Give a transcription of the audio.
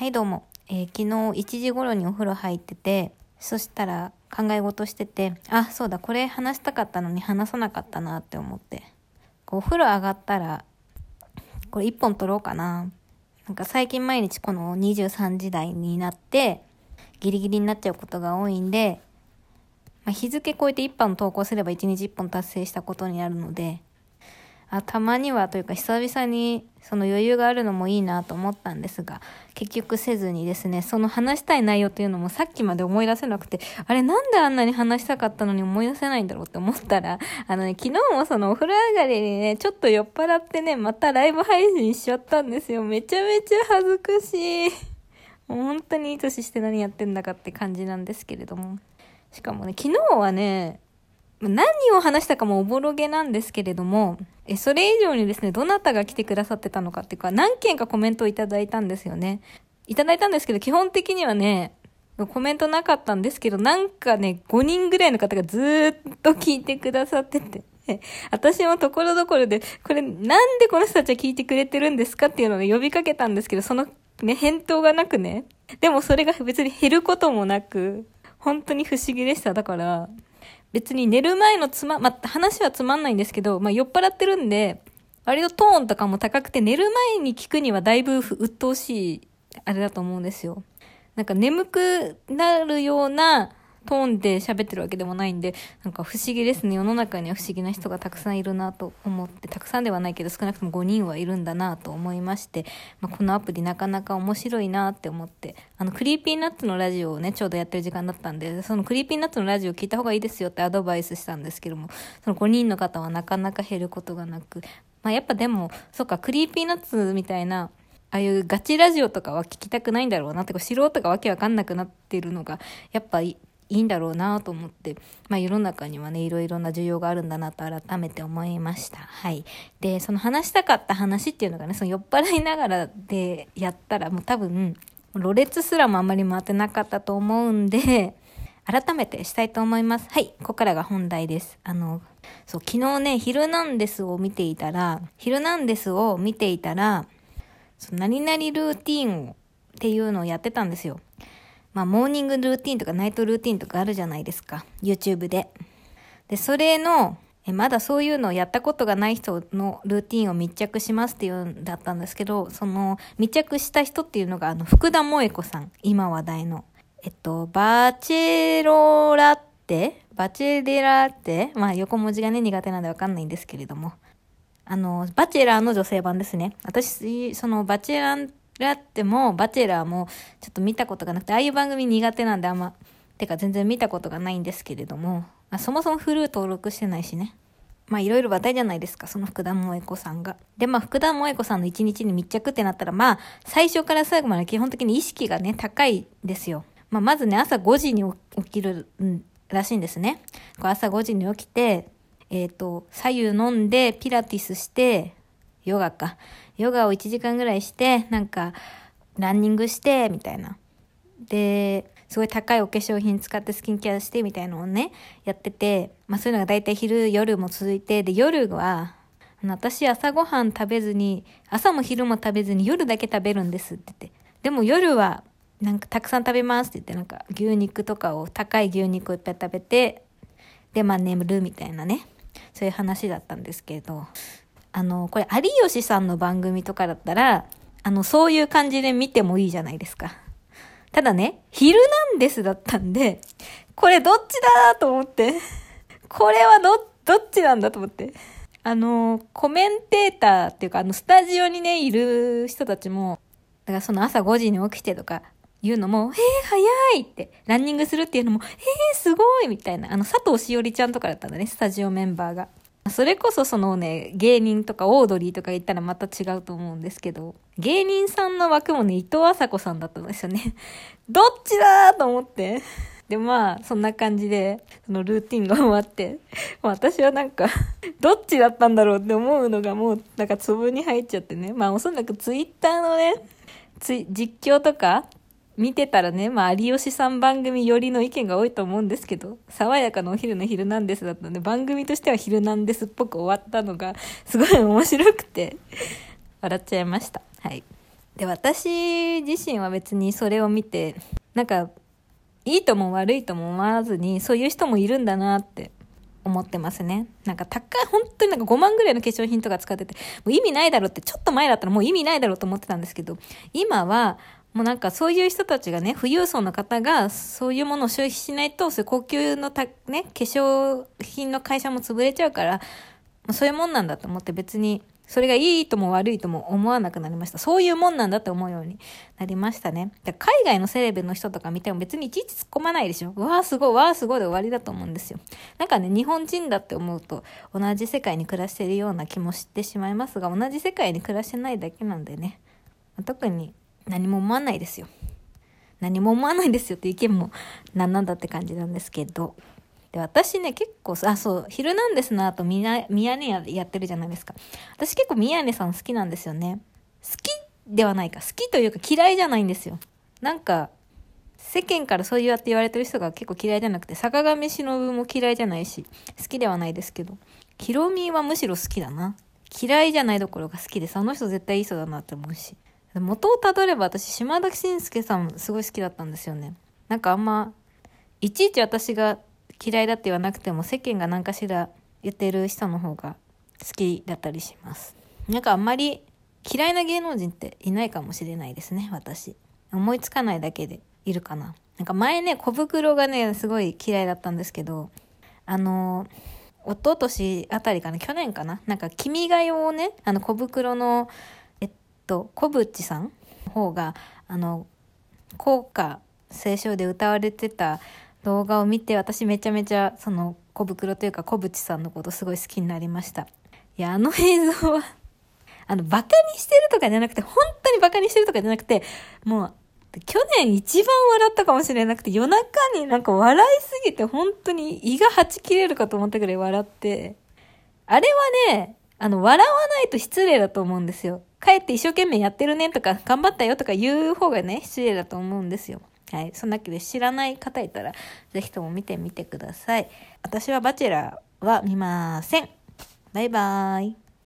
はいどうも、えー昨日1時頃にお風呂入っててそしたら考え事しててあそうだこれ話したかったのに話さなかったなって思って。こうお風呂上がったらこれ1本撮ろうかな。なんか最近毎日この23時台になってギリギリになっちゃうことが多いんで、まあ、日付超えて1本投稿すれば1日1本達成したことになるのであたまにはというか久々にその余裕があるのもいいなと思ったんですが結局せずにですねその話したい内容っていうのもさっきまで思い出せなくてあれなんであんなに話したかったのに思い出せないんだろうって思ったらあのね昨日もそのお風呂上がりにねちょっと酔っ払ってねまたライブ配信しちゃったんですよ。めちゃめちゃ恥ずかしい。もう本当にいい年して何やってんだかって感じなんですけれども。しかもね昨日はね何を話したかもおぼろげなんですけれども、え、それ以上にですね、どなたが来てくださってたのかっていうか、何件かコメントをいただいたんですよね。いただいたんですけど、基本的にはね、コメントなかったんですけど、なんかね、5人ぐらいの方がずっと聞いてくださってて、私もところどころで、これなんでこの人たちは聞いてくれてるんですかっていうのを、呼びかけたんですけど、そのね、返答がなくね。でもそれが別に減ることもなく、本当に不思議でした。だから、別に寝る前のつま、まあ、話はつまんないんですけど、まあ、酔っ払ってるんで、割とトーンとかも高くて、寝る前に聞くにはだいぶ鬱陶しい、あれだと思うんですよ。なんか眠くなるようなトーンで喋ってるわけでもないんで、なんか不思議ですね。世の中には不思議な人がたくさんいるなと思って、たくさんではないけど少なくとも5人はいるんだなと思いまして、まあ、このアプリなかなか面白いなって思って、あの、クリーピーナッツのラジオをね、ちょうどやってる時間だったんで、そのクリーピーナッツのラジオを聞いた方がいいですよってアドバイスしたんですけども、その5人の方はなかなか減ることがなく、まあ、やっぱでも、そっか、クリーピーナッツみたいな、ああいうガチラジオとかは聞きたくないんだろうなって、素人がわけわかんなくなってるのが、やっぱいいんだろうなと思って、まあ世の中にはね、いろいろな需要があるんだなと改めて思いました。はい。で、その話したかった話っていうのがね、その酔っ払いながらでやったら、もう多分、ろれつすらもあんまり回ってなかったと思うんで、改めてしたいと思います。はい。ここからが本題です。あの、そう、昨日ね、ヒルナンデスを見ていたら、ヒルナンデスを見ていたら、その何々ルーティンっていうのをやってたんですよ。まあ、モーニングルーティンとかナイトルーティンとかあるじゃないですか。YouTube で。で、それの、えまだそういうのをやったことがない人のルーティンを密着しますっていうんだったんですけど、その密着した人っていうのが、あの、福田萌子さん。今話題の。えっと、バチェロラッテ？バチェレラッテ？まあ、横文字がね、苦手なんでわかんないんですけれども。あの、バチェラーの女性版ですね。私、その、バチェラーラッテも、バチェラーも、ちょっと見たことがなくて、ああいう番組苦手なんであんま、てか全然見たことがないんですけれども、まあ、そもそもフルー登録してないしね。まあいろいろ話題じゃないですか、その福田萌子さんが。で、まあ福田萌子さんの一日に密着ってなったら、まあ最初から最後まで基本的に意識がね、高いですよ。まあまずね、朝5時に起きる、らしいんですね。こう朝5時に起きて、えっ、ー、と、左右飲んで、ピラティスして、ヨガか。ヨガを1時間ぐらいして、なんか、ランニングして、みたいな。で、すごい高いお化粧品使ってスキンケアしてみたいのをね、やってて、まあそういうのが大体昼、夜も続いて、で、夜は、私朝ごはん食べずに、朝も昼も食べずに夜だけ食べるんですって言って。でも夜は、なんかたくさん食べますって言って、なんか牛肉とかを、高い牛肉をいっぱい食べて、で、まあ眠るみたいなね。そういう話だったんですけど、あの、これ有吉さんの番組とかだったら、あの、そういう感じで見てもいいじゃないですか。ただね、ヒルナンデスだったんで、これどっちだと思って。これはど、どっちなんだと思って。あの、コメンテーターっていうか、あの、スタジオにね、いる人たちも、だからその朝5時に起きてとか言うのも、えー、早いって、ランニングするっていうのも、えー、すごいみたいな、あの、佐藤しおりちゃんとかだったんだね、スタジオメンバーが。それこそそのね、芸人とかオードリーとか言ったらまた違うと思うんですけど、芸人さんの枠もね、伊藤麻子さんだったんですよね。どっちだと思って。で、まあ、そんな感じで、そのルーティンが終わって、私はなんか、どっちだったんだろうって思うのがもう、なんかツボに入っちゃってね。まあ、おそらくツイッターのね、実況とか、見てたらね、まあ、有吉さん番組寄りの意見が多いと思うんですけど、爽やかなお昼のヒルナンデスだったので、番組としてはヒルナンデスっぽく終わったのが、すごい面白くて、笑っちゃいました。はい。で、私自身は別にそれを見て、なんか、いいとも悪いとも思わずに、そういう人もいるんだなって思ってますね。なんか高い、本当になんか5万ぐらいの化粧品とか使ってて、もう意味ないだろうって、ちょっと前だったらもう意味ないだろうと思ってたんですけど、今は、もうなんかそういう人たちがね、富裕層の方がそういうものを消費しないと、そういう高級のた、ね、化粧品の会社も潰れちゃうから、そういうもんなんだと思って別に、それがいいとも悪いとも思わなくなりました。そういうもんなんだって思うようになりましたね。海外のセレブの人とか見ても別にいちいち突っ込まないでしょ。わあすごい、わあすごいで終わりだと思うんですよ。なんかね、日本人だって思うと同じ世界に暮らしてるような気もしてしまいますが、同じ世界に暮らしてないだけなんでね。特に何も思わないですよ。何も思わないですよって意見も何なんだって感じなんですけど。で、私ね、結構、あ、そう、ヒルナンデスの後、ミヤネ屋やってるじゃないですか。私結構宮根さん好きなんですよね。好きではないか。好きというか嫌いじゃないんですよ。なんか、世間からそうやって言われてる人が結構嫌いじゃなくて、坂上忍も嫌いじゃないし、好きではないですけど、ヒロミはむしろ好きだな。嫌いじゃないどころが好きです。あの人絶対いい人だなって思うし。元をたどれば私、島田紳介さんすごい好きだったんですよね。なんかあんま、いちいち私が嫌いだって言わなくても世間が何かしら言ってる人の方が好きだったりします。なんかあんまり嫌いな芸能人っていないかもしれないですね、私。思いつかないだけでいるかな。なんか前ね、小袋がね、すごい嫌いだったんですけど、あの、一昨年あたりかな、去年かななんか、君が代をね、あの、小袋の、と、小渕さんの方が、あの、効果聖書で歌われてた動画を見て私めちゃめちゃその小袋というか小渕さんのことすごい好きになりました。いや、あの映像はあの、バカにしてるとかじゃなくて、本当にバカにしてるとかじゃなくて、もう、去年一番笑ったかもしれなくて、夜中になんか笑いすぎて本当に胃がはち切れるかと思ったぐらい笑って、あれはね、あの、笑わないと失礼だと思うんですよ。帰って一生懸命やってるねとか、頑張ったよとか言う方がね、失礼だと思うんですよ。はい。そんなわけで知らない方いたら、ぜひとも見てみてください。私はバチェラーは見ません。バイバーイ。